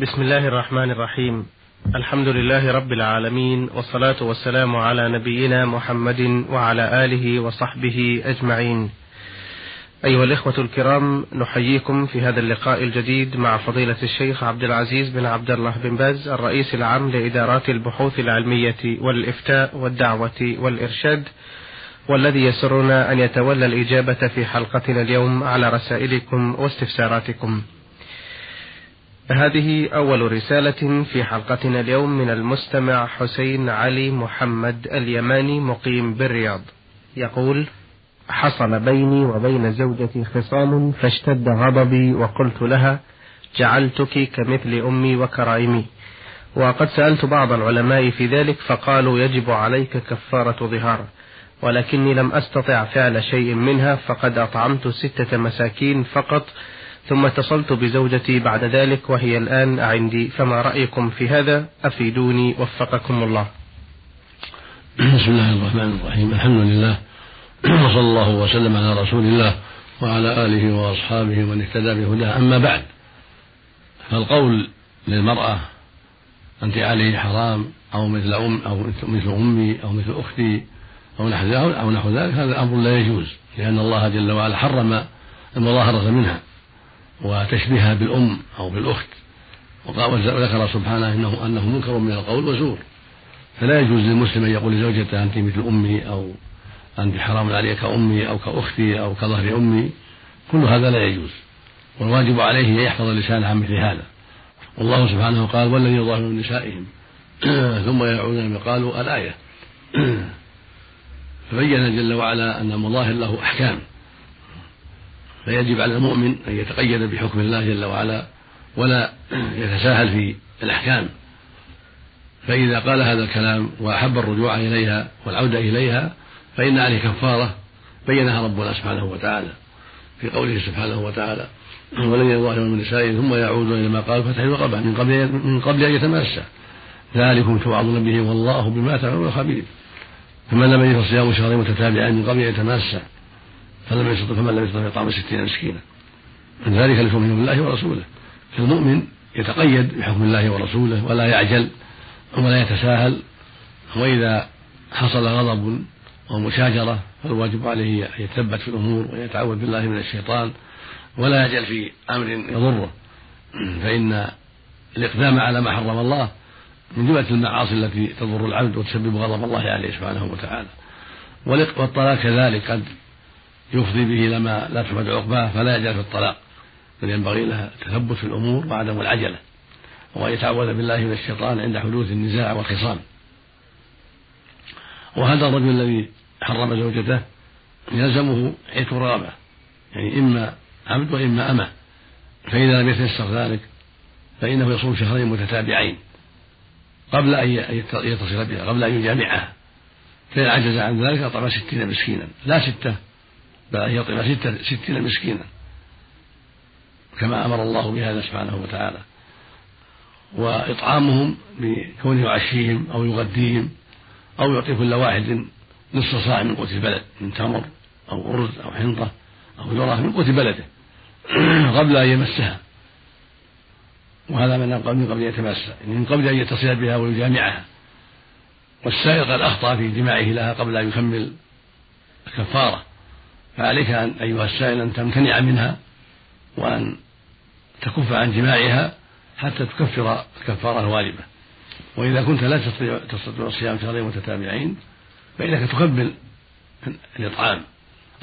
بسم الله الرحمن الرحيم. الحمد لله رب العالمين والصلاة والسلام على نبينا محمد وعلى آله وصحبه أجمعين. أيها الإخوة الكرام نحييكم في هذا اللقاء الجديد مع فضيلة الشيخ عبد العزيز بن عبد الله بن باز الرئيس العام لإدارات البحوث العلمية والإفتاء والدعوة والإرشاد والذي يسرنا أن يتولى الإجابة في حلقتنا اليوم على رسائلكم واستفساراتكم. هذه أول رسالة في حلقتنا اليوم من المستمع حسين علي محمد اليماني مقيم بالرياض. يقول حصل بيني وبين زوجتي خصام فاشتد غضبي وقلت لها جعلتك كمثل أمي وكرائمي. وقد سألت بعض العلماء في ذلك فقالوا يجب عليك كفارة ظهار. ولكني لم أستطع فعل شيء منها فقد أطعمت ستة مساكين فقط ثم اتصلت بزوجتي بعد ذلك وهي الآن عندي فما رأيكم في هذا؟ أفيدوني وفقكم الله. بسم الله الرحمن الرحيم. الحمد لله وصلى الله وسلم على رسول الله وعلى آله وأصحابه ومن اهتدى بهداه. أما بعد فالقول للمرأة أنت علي حرام أو مثل أم أو مثل أمي أو مثل أختي أو نحو أو نحو ذلك هذا أمر لا يجوز لأن الله جل وعلا حرم المظاهرة منها. وتشبيهها بالأم أو بالأخت. وذكر سبحانه إنه أنه منكر من القول وزور. فلا يجوز للمسلم أن يقول لزوجته أنت مثل أمي أو أنت حرام علي كأمي أو كأختي أو كظهر أمي. كل هذا لا يجوز. والواجب عليه أن يحفظ لسانه عن مثل هذا. والله سبحانه قال والذين يظاهرون من نسائهم. ثم يعودون بما قالوا الآية. فبين جل وعلا أن المظاهر له أحكام. فيجب على المؤمن أن يتقيد بحكم الله جل وعلا ولا يتساهل في الأحكام. فإذا قال هذا الكلام وأحب الرجوع إليها والعودة إليها فإن عليه كفارة بينها ربنا سبحانه وتعالى في قوله سبحانه وتعالى ولن يظاهرون من نسائهم ثم يعودون إلى ما قالوا فتح الرقبة من قبل من قبل أن يتماسى ذلكم توعظون به والله بما تعملون خبير. فمن لم يجد صيام شهرين متتابعين من قبل أن يتماسى فلم يستطع فمن لم يستطع يطعم ستين مسكينا. من ذلك لتؤمنوا بالله ورسوله. فالمؤمن يتقيد بحكم الله ورسوله ولا يعجل ولا يتساهل. وإذا حصل غضب ومشاجرة فالواجب عليه أن يتثبت في الأمور ويتعوذ بالله من الشيطان ولا يجل في أمر يضره. فإن الإقدام على ما حرم الله من جملة المعاصي التي تضر العبد وتسبب غضب الله عليه سبحانه وتعالى. والطلاق كذلك قد يفضي به إلى ما لا تحمد عقباه فلا يجعل في الطلاق بل ينبغي لها التثبت في الأمور وعدم العجلة وأن يتعوذ بالله من الشيطان عند حدوث النزاع والخصام. وهذا الرجل الذي حرم زوجته يلزمه عتق رغبة يعني إما عبد وإما أمة فإذا لم يتيسر ذلك فإنه يصوم شهرين متتابعين قبل أن يتصل بها قبل أن يجامعها فإن عجز عن ذلك أطعم ستين مسكينا لا ستة بل أن يطعم ستة ستين مسكينا. كما أمر الله بهذا سبحانه وتعالى. وإطعامهم بكونه يعشيهم أو يغديهم أو يعطي كل واحد نصف صاع من قوت البلد من تمر أو أرز أو حنطة أو ذرة من قوت بلده قبل أن يمسها. وهذا من قبل أن يتمسى من قبل أن يتصل بها ويجامعها. والسائل قد أخطأ في جماعة لها قبل أن يكمل الكفارة. فعليك أن أيها السائل أن تمتنع منها وأن تكف عن جماعها حتى تكفر الكفارة الواجبة وإذا كنت لا تستطيع تستطيع صيام شهرين متتابعين فإنك تكمل الإطعام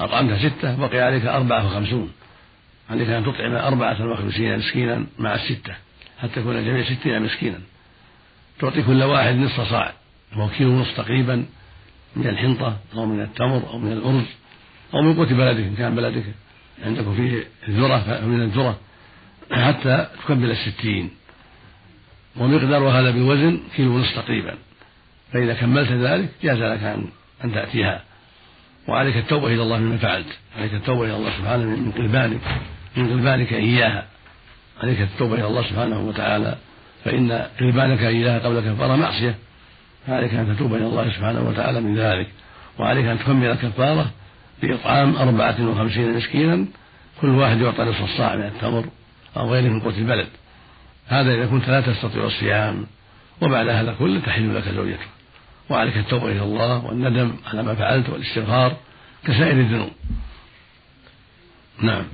أطعمت ستة بقي عليك أربعة وخمسون. عليك أن تطعم أربعة وخمسين مسكينا مع الستة حتى يكون الجميع ستين مسكينا. تعطي كل واحد نصف صاع وهو كيلو ونصف تقريبا من الحنطة أو من التمر أو من الأرز. أو من قوت بلدك إن كان بلدك عندكم فيه الذرة من الذرة حتى تكمل الستين. ومقدار هذا بالوزن كيلو ونصف تقريبا. فإذا كملت ذلك جاز لك أن أن تأتيها. وعليك التوبة إلى الله مما فعلت. عليك التوبة إلى الله سبحانه من قلبانك من قلبانك إياها. عليك التوبة إلى الله سبحانه وتعالى. فإن قلبانك إياها قبل كفارة معصية فعليك أن تتوب إلى الله سبحانه وتعالى من ذلك. وعليك أن تكمل الكفارة بإطعام أربعة وخمسين مسكينا كل واحد يعطى نصف الصاع من التمر أو غيره من قوت البلد. هذا إذا كنت لا تستطيع الصيام وبعد هذا كله تحل لك زوجته وعليك التوبة إلى الله والندم على ما فعلت والاستغفار كسائر الذنوب. نعم.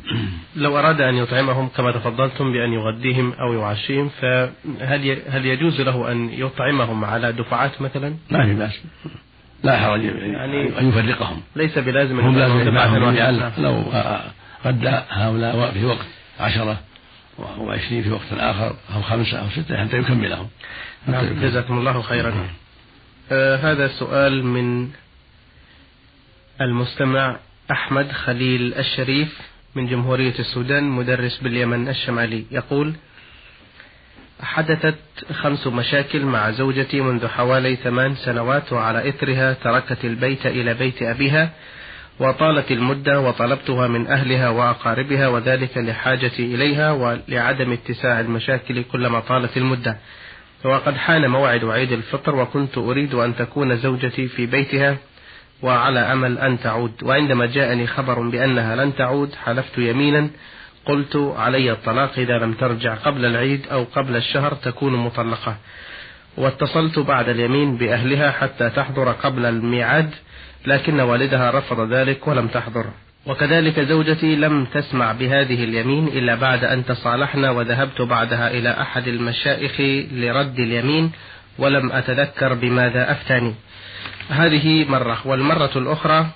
لو أراد أن يطعمهم كما تفضلتم بأن يغديهم أو يعشيهم فهل هل يجوز له أن يطعمهم على دفعات مثلا؟ ما في بأس. لا حرج يعني أن يفرقهم. ليس بلازم هم لازم جميعا لو غدى هؤلاء في وقت عشرة وعشرين في وقت آخر أو خمسة أو ستة حتى يكملهم. نعم جزاكم الله خيرا. نعم. آه هذا سؤال من المستمع أحمد خليل الشريف من جمهورية السودان مدرس باليمن الشمالي. يقول حدثت خمس مشاكل مع زوجتي منذ حوالي ثمان سنوات وعلى إثرها تركت البيت إلى بيت أبيها وطالت المدة وطلبتها من أهلها وأقاربها وذلك لحاجتي إليها ولعدم اتساع المشاكل كلما طالت المدة. وقد حان موعد عيد الفطر وكنت أريد أن تكون زوجتي في بيتها وعلى أمل أن تعود. وعندما جاءني خبر بأنها لن تعود حلفت يمينا قلت علي الطلاق إذا لم ترجع قبل العيد أو قبل الشهر تكون مطلقة. واتصلت بعد اليمين بأهلها حتى تحضر قبل الميعاد لكن والدها رفض ذلك ولم تحضر. وكذلك زوجتي لم تسمع بهذه اليمين إلا بعد أن تصالحنا وذهبت بعدها إلى أحد المشائخ لرد اليمين ولم أتذكر بماذا أفتاني. هذه مرة والمرة الأخرى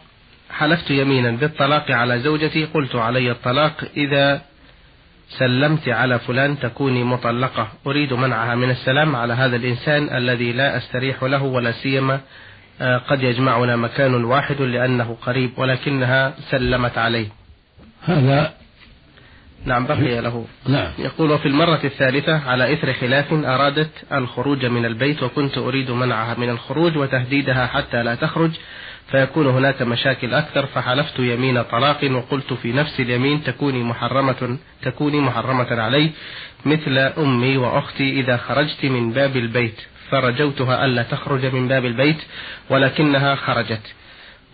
حلفت يمينا بالطلاق على زوجتي قلت علي الطلاق إذا سلمت على فلان تكوني مطلقة. أريد منعها من السلام على هذا الإنسان الذي لا أستريح له ولا سيما آه، قد يجمعنا مكان واحد لأنه قريب ولكنها سلمت عليه. هذا نعم بقي له. نعم. يقول وفي المرة الثالثة على إثر خلاف أرادت الخروج من البيت وكنت أريد منعها من الخروج وتهديدها حتى لا تخرج. فيكون هناك مشاكل أكثر فحلفت يمين طلاق وقلت في نفس اليمين تكوني محرمة تكوني محرمة علي مثل أمي وأختي إذا خرجت من باب البيت. فرجوتها ألا تخرج من باب البيت ولكنها خرجت.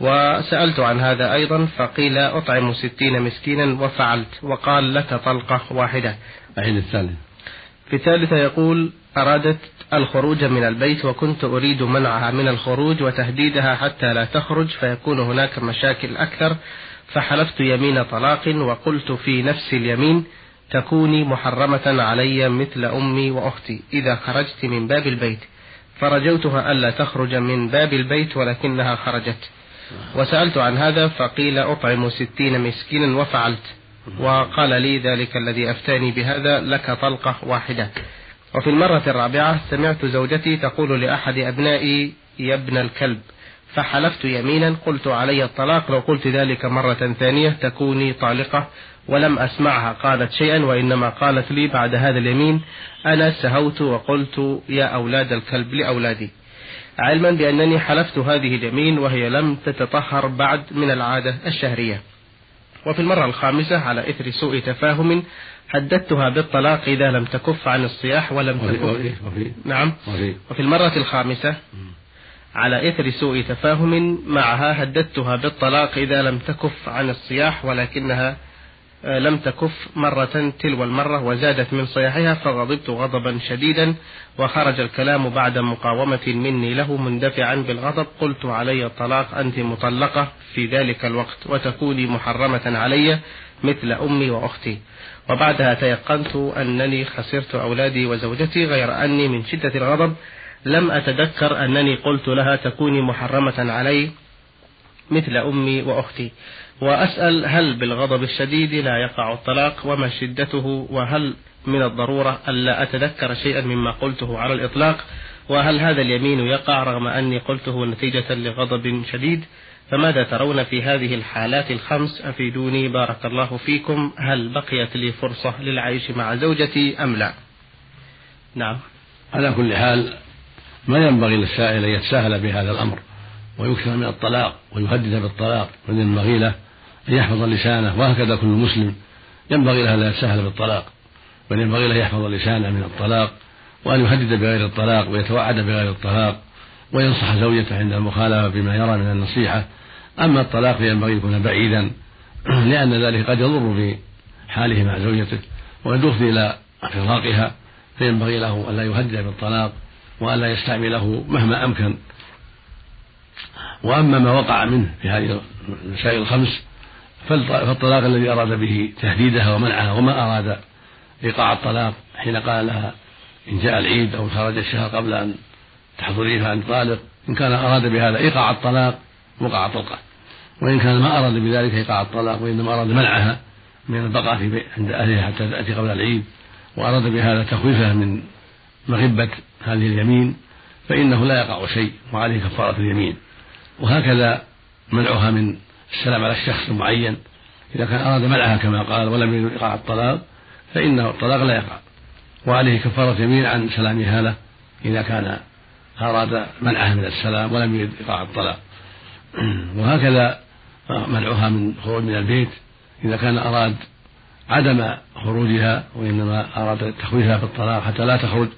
وسألت عن هذا أيضا فقيل أطعم ستين مسكينا وفعلت. وقال لك طلقة واحدة. الثالث؟ في الثالثة يقول أرادت الخروج من البيت وكنت أريد منعها من الخروج وتهديدها حتى لا تخرج فيكون هناك مشاكل أكثر فحلفت يمين طلاق وقلت في نفس اليمين تكوني محرمة علي مثل أمي وأختي إذا خرجت من باب البيت. فرجوتها ألا تخرج من باب البيت ولكنها خرجت. وسألت عن هذا فقيل أطعم ستين مسكينا وفعلت. وقال لي ذلك الذي أفتاني بهذا لك طلقة واحدة. وفي المرة الرابعة سمعت زوجتي تقول لأحد أبنائي يا ابن الكلب فحلفت يمينا قلت علي الطلاق لو قلت ذلك مرة ثانية تكوني طالقة ولم أسمعها قالت شيئا وإنما قالت لي بعد هذا اليمين أنا سهوت وقلت يا أولاد الكلب لأولادي. علما بأنني حلفت هذه اليمين وهي لم تتطهر بعد من العادة الشهرية. وفي المرة الخامسة على إثر سوء تفاهم هددتها بالطلاق إذا لم تكف عن الصياح ولم تكف. نعم. وفي المرة الخامسة على إثر سوء تفاهم معها هددتها بالطلاق إذا لم تكف عن الصياح ولكنها آه، لم تكف مرة تلو المرة وزادت من صياحها فغضبت غضبا شديدا وخرج الكلام بعد مقاومة مني له مندفعا بالغضب قلت علي الطلاق أنت مطلقة في ذلك الوقت وتكوني محرمة علي مثل أمي وأختي. وبعدها تيقنت أنني خسرت أولادي وزوجتي غير أني من شدة الغضب. لم أتذكر أنني قلت لها تكوني محرمة علي مثل أمي وأختي. وأسأل هل بالغضب الشديد لا يقع الطلاق وما شدته؟ وهل من الضرورة ألا أتذكر شيئا مما قلته على الإطلاق؟ وهل هذا اليمين يقع رغم أني قلته نتيجة لغضب شديد؟ فماذا ترون في هذه الحالات الخمس أفيدوني بارك الله فيكم؟ هل بقيت لي فرصة للعيش مع زوجتي أم لا؟ نعم. على كل حال ما ينبغي للسائل أن يتساهل بهذا الأمر ويكثر من الطلاق ويهدد بالطلاق بل ينبغي له أن يحفظ لسانه وهكذا كل مسلم. ينبغي له لا يتساهل بالطلاق بل ينبغي له يحفظ لسانه من الطلاق وأن يهدد بغير الطلاق ويتوعد بغير الطلاق وينصح زوجته عند المخالفة بما يرى من النصيحة. أما الطلاق فينبغي يكون بعيدا لأن ذلك قد يضر بحاله مع زوجته وقد يفضي إلى فراقها فينبغي له ألا يهدد بالطلاق وألا يستعمله مهما أمكن. وأما ما وقع منه في هذه المسائل الخمس فالطلاق الذي أراد به تهديدها ومنعها وما أراد إيقاع الطلاق حين قال لها إن جاء العيد أو خرج الشهر قبل أن تحضريه فأنت طالق. إن كان أراد بهذا إيقاع الطلاق وقع طلقة. وإن كان ما أراد بذلك إيقاع الطلاق وإنما أراد منعها من البقاء في عند أهلها حتى تأتي قبل العيد. وأراد بهذا تخويفها من مغبة هذه اليمين فإنه لا يقع شيء وعليه كفارة اليمين. وهكذا منعها من السلام على الشخص المعين إذا كان أراد منعها كما قال ولم يرد إيقاع الطلاق فإنه الطلاق لا يقع. وعليه كفارة يمين عن سلامها له إذا كان أراد منعها من السلام ولم يرد إيقاع الطلاق. وهكذا منعها من خروج من البيت. إذا كان أراد عدم خروجها وإنما أراد تخويفها بالطلاق حتى لا تخرج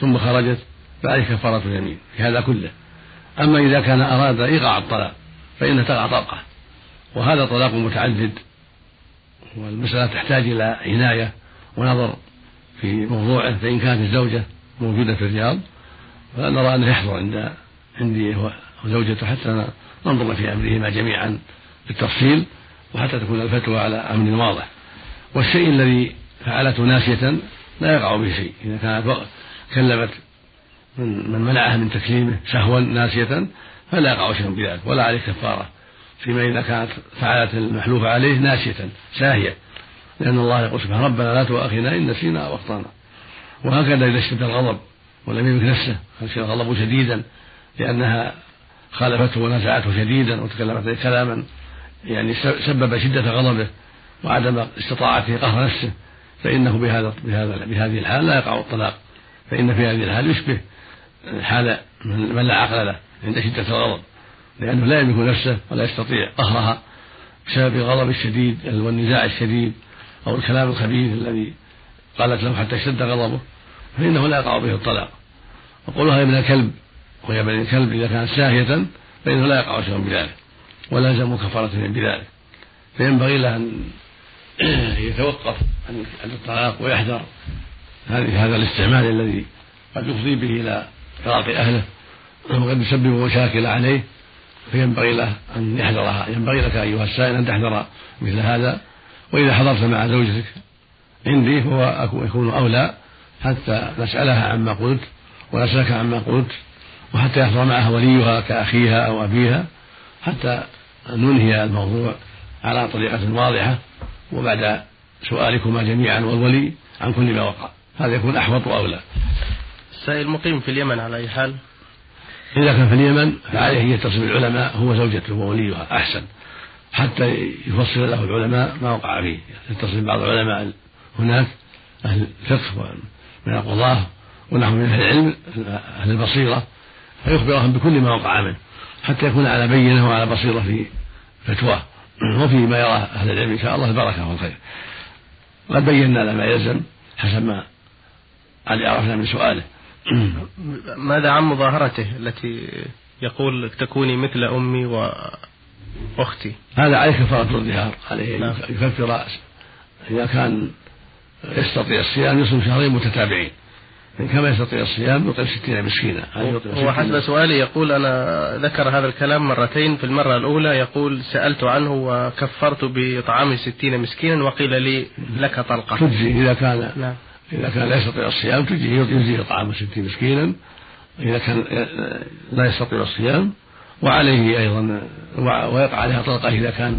ثم خرجت فعليه كفارة اليمين في هذا كله. أما إذا كان أراد إيقاع الطلاق فإنها تقع طلقة وهذا طلاق متعدد. والمسألة تحتاج إلى عناية ونظر في موضوعه فإن كانت الزوجة موجودة في الرياض فنرى أنه يحضر عند عندي وزوجته حتى ننظر في أمرهما جميعا بالتفصيل وحتى تكون الفتوى على أمر واضح. والشيء الذي فعلته ناسية لا يقع به شيء. إذا كانت كلمت من, من منعها من تكليمه سهوا ناسية فلا يقع شيء بذلك ولا عليه كفارة. فيما إذا كانت فعلت المحلوف عليه ناسية ساهية لأن الله يقول سبحانه ربنا لا تؤاخذنا إن نسينا أو أخطأنا. وهكذا إذا اشتد الغضب ولم يملك نفسه كان الغضب شديدا لأنها خالفته ونزعته شديدا وتكلمت كلاما يعني سبب شدة غضبه وعدم استطاعته قهر نفسه. فإنه بهذا بهذا بهذه الحال لا يقع الطلاق. فإن في هذه الحال يشبه حال من لا عقل له عند شدة الغضب لأنه لا يملك نفسه ولا يستطيع قهرها بسبب الغضب الشديد والنزاع الشديد أو الكلام الخبيث الذي قالت له حتى اشتد غضبه. فإنه لا يقع به الطلاق. وقولها ابن الكلب ويا ابن الكلب إذا كانت ساهية فإنه لا يقع شيء بذلك ولا يلزم كفارة بذلك. فينبغي له أن يتوقف عن الطلاق ويحذر هذا الاستعمال الذي قد يفضي به إلى فراق أهله وقد يسبب مشاكل عليه. فينبغي له أن يحذرها. ينبغي لك أيها السائل أن تحذر مثل هذا. وإذا حضرت مع زوجتك عندي فهو يكون أولى. حتى نسألها عما قلت ونسألك عما قلت وحتى يحضر معها وليها كأخيها أو أبيها حتى ننهي الموضوع على طريقة واضحة وبعد سؤالكما جميعا والولي عن كل ما وقع. هذا يكون أحوط وأولى السائل مقيم في اليمن على أي حال؟ إذا كان في اليمن فعليه أن يتصل بالعلماء هو زوجته ووليها أحسن حتى يفصل له العلماء ما وقع فيه. يتصل ببعض العلماء هناك أهل الفقه من القضاة ونحو من أهل العلم أهل البصيرة فيخبرهم بكل ما وقع منه حتى يكون على بينة وعلى بصيرة في فتواه وفي ما يراه أهل العلم إن شاء الله البركة والخير. قد بينا له ما يلزم حسب ما قد عرفنا من سؤاله. ماذا عن مظاهرته التي يقول تكوني مثل أمي وأختي هذا عليه كفارة الظهار عليه نعم. يكفر إذا كان يستطيع الصيام يصوم شهرين متتابعين. كما يستطيع الصيام يطعم ستين مسكينا. هو حسب سؤالي يقول أنا ذكر هذا الكلام مرتين في المرة الأولى يقول سألت عنه وكفرت بإطعام ستين مسكينا وقيل لي لك طلقة. تجزي إذا كان نعم. إذا كان لا يستطيع الصيام تجزي يجزي إطعام ستين مسكينا. إذا كان لا يستطيع الصيام وعليه أيضا ويقع عليها طلقة إذا كان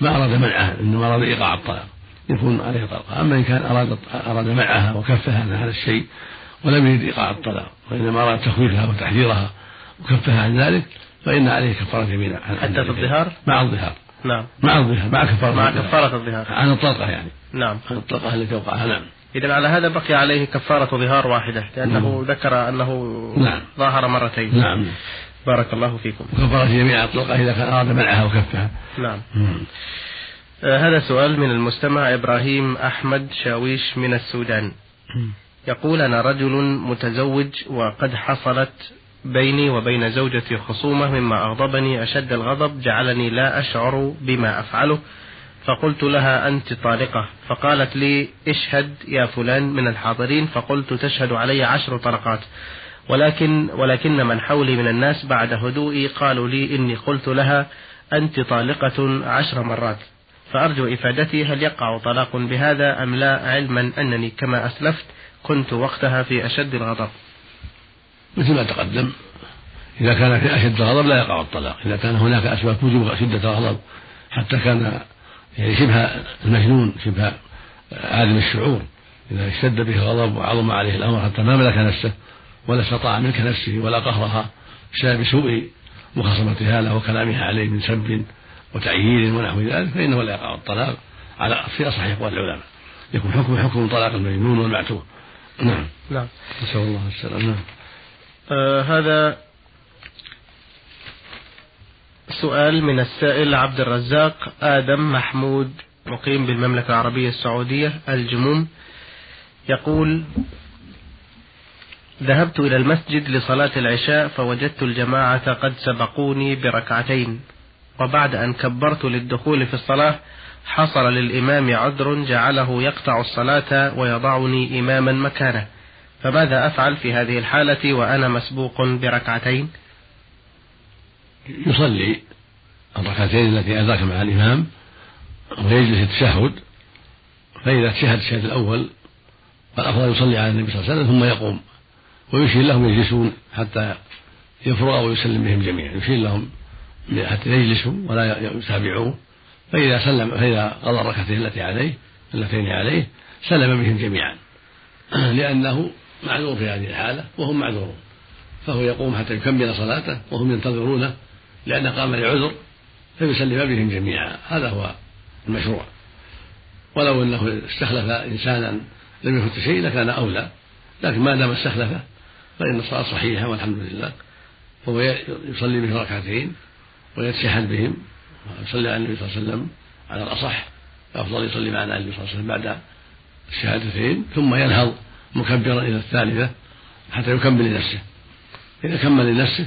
ما أراد منعها إنما أراد إيقاع الطلاق. يكون عليه طلقة. أما إن كان أراد أراد منعها وكفها عن هذا الشيء ولم يريد إيقاع الطلاق وإنما أراد تخويفها وتحذيرها وكفها عن ذلك فإن عليه كفارة يمين حتى في الظهار؟ مع الظهار. نعم. مع الظهار مع كفارة مع كفارة الظهار. عن الطلقة يعني. نعم. عن الطلقة التي وقعها نعم. إذا على هذا بقي عليه كفارة ظهار واحدة لأنه نعم. ذكر أنه نعم. ظاهر مرتين. نعم. بارك الله فيكم. كفارة جميع الطلقة إذا كان أراد منعها وكفها. نعم. مم. آه هذا سؤال من المستمع إبراهيم أحمد شاويش من السودان. يقول أنا رجل متزوج وقد حصلت بيني وبين زوجتي خصومة مما أغضبني أشد الغضب جعلني لا أشعر بما أفعله فقلت لها أنت طالقة. فقالت لي اشهد يا فلان من الحاضرين فقلت تشهد علي عشر طلقات. ولكن ولكن من حولي من الناس بعد هدوئي قالوا لي إني قلت لها أنت طالقة عشر مرات. فأرجو إفادتي هل يقع طلاق بهذا أم لا؟ علما أنني كما أسلفت كنت وقتها في أشد الغضب. مثل ما تقدم إذا كان في أشد الغضب لا يقع الطلاق إذا كان هناك أسباب توجب شدة الغضب حتى كان يعني شبه المجنون شبه عادم الشعور إذا اشتد به الغضب وعظم عليه الأمر حتى ما ملك نفسه ولا استطاع ملك نفسه ولا قهرها بسبب سوء مخاصمتها له وكلامها عليه من سب وتعيير ونحو ذلك فإنه لا يقع الطلاق على في أصح أقوال العلماء. يكون حكم حكم طلاق المجنون والمعتوه نعم. نعم. نسأل الله السلامة. نعم. آه هذا سؤال من السائل عبد الرزاق آدم محمود مقيم بالمملكة العربية السعودية الجموم. يقول ذهبت إلى المسجد لصلاة العشاء فوجدت الجماعة قد سبقوني بركعتين. وبعد أن كبرت للدخول في الصلاة حصل للإمام عذر جعله يقطع الصلاة ويضعني إماما مكانه. فماذا أفعل في هذه الحالة وأنا مسبوق بركعتين؟ يصلي الركعتين التي أدرك مع الإمام ويجلس التشهد فإذا تشهد الشهد الأول فالأفضل يصلي على النبي صلى الله عليه وسلم ثم يقوم ويشير لهم يجلسون حتى يفرغ ويسلم بهم جميعا. يشير لهم حتى يجلسوا ولا يتابعوه. فإذا سلم فإذا قضى الركعتين التي عليه اللتين عليه سلم بهم جميعا. لأنه معذور في هذه الحالة وهم معذورون. فهو يقوم حتى يكمل صلاته وهم ينتظرونه لأنه قام لعذر فيسلم بهم جميعا. هذا هو المشروع. ولو أنه استخلف إنسانا لم يفت شيء لكان أولى. لكن ما دام استخلفه فإن الصلاة صحيحة والحمد لله. فهو يصلي بهم ركعتين. ويتشهد بهم. ويصلي على النبي صلى الله عليه وسلم. على الأصح الأفضل يصلي معنا النبي صلى الله عليه وسلم بعد الشهادتين ثم ينهض مكبرا إلى الثالثة حتى يكمل لنفسه. إذا كمل لنفسه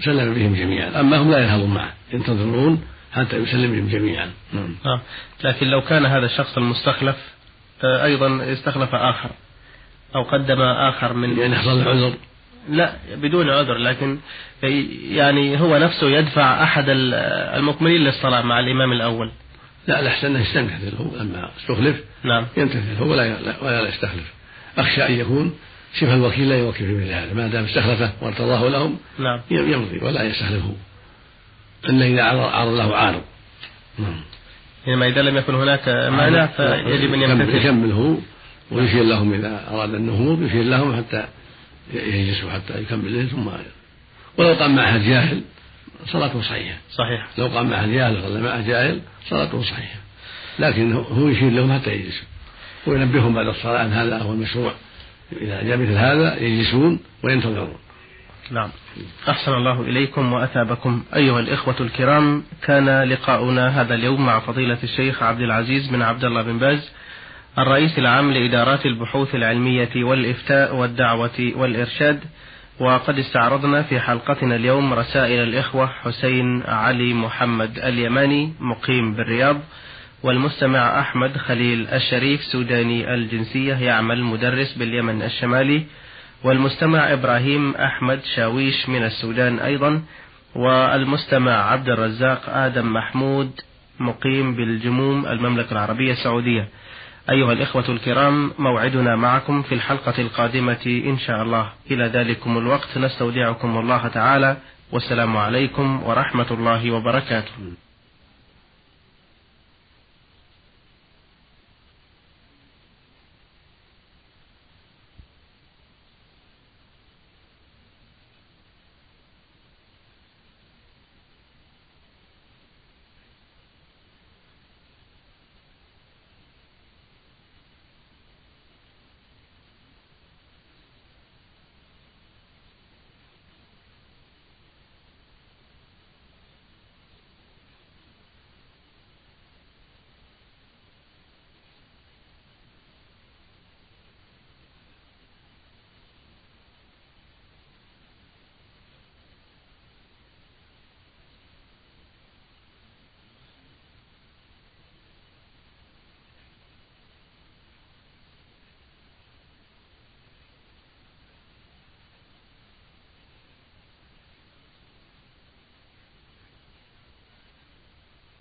سلم بهم جميعا. أما هم لا ينهضون معه. ينتظرون حتى يسلم بهم جميعا. نعم. آه. لكن لو كان هذا الشخص المستخلف آه، أيضا استخلف آخر أو قدم آخر من يعني حصل عذر. لا بدون عذر لكن يعني هو نفسه يدفع أحد المكملين للصلاة مع الإمام الأول. لا الأحسن أنه يستنكث هو لما استخلف. نعم. ينتفذ هو ولا ولا يستخلف. أخشى أن يكون شبه الوكيل لا يوكل في مثل هذا. ما دام استخلفه وارتضاه لهم نعم. يمضي ولا يستخلفه. إلا إذا عرض له عارض. نعم. إنما إذا لم يكن هناك مانع فيجب أن يمتثل. يكمل هو ويشير لهم إذا أراد النهوض يشير لهم حتى يجلسوا حتى يكمل ثم ولو قام معها جاهل صلاته صحيحة. صحيح. لو قام معها جاهل صلى معها جاهل صلاته صحيحة. لكن هو يشير لهم حتى يجلسوا. وينبههم بعد الصلاة أن هذا هو المشروع. إذا جاء مثل هذا يجلسون وينتظرون. نعم. أحسن الله إليكم وأثابكم. أيها الإخوة الكرام كان لقاؤنا هذا اليوم مع فضيلة الشيخ عبد العزيز بن عبد الله بن باز. الرئيس العام لإدارات البحوث العلمية والإفتاء والدعوة والإرشاد وقد استعرضنا في حلقتنا اليوم رسائل الإخوة حسين علي محمد اليماني مقيم بالرياض والمستمع أحمد خليل الشريف سوداني الجنسية يعمل مدرس باليمن الشمالي والمستمع إبراهيم أحمد شاويش من السودان أيضا والمستمع عبد الرزاق آدم محمود مقيم بالجموم المملكة العربية السعودية. أيها الإخوة الكرام موعدنا معكم في الحلقة القادمة إن شاء الله. إلى ذلكم الوقت نستودعكم الله تعالى. والسلام عليكم ورحمة الله وبركاته.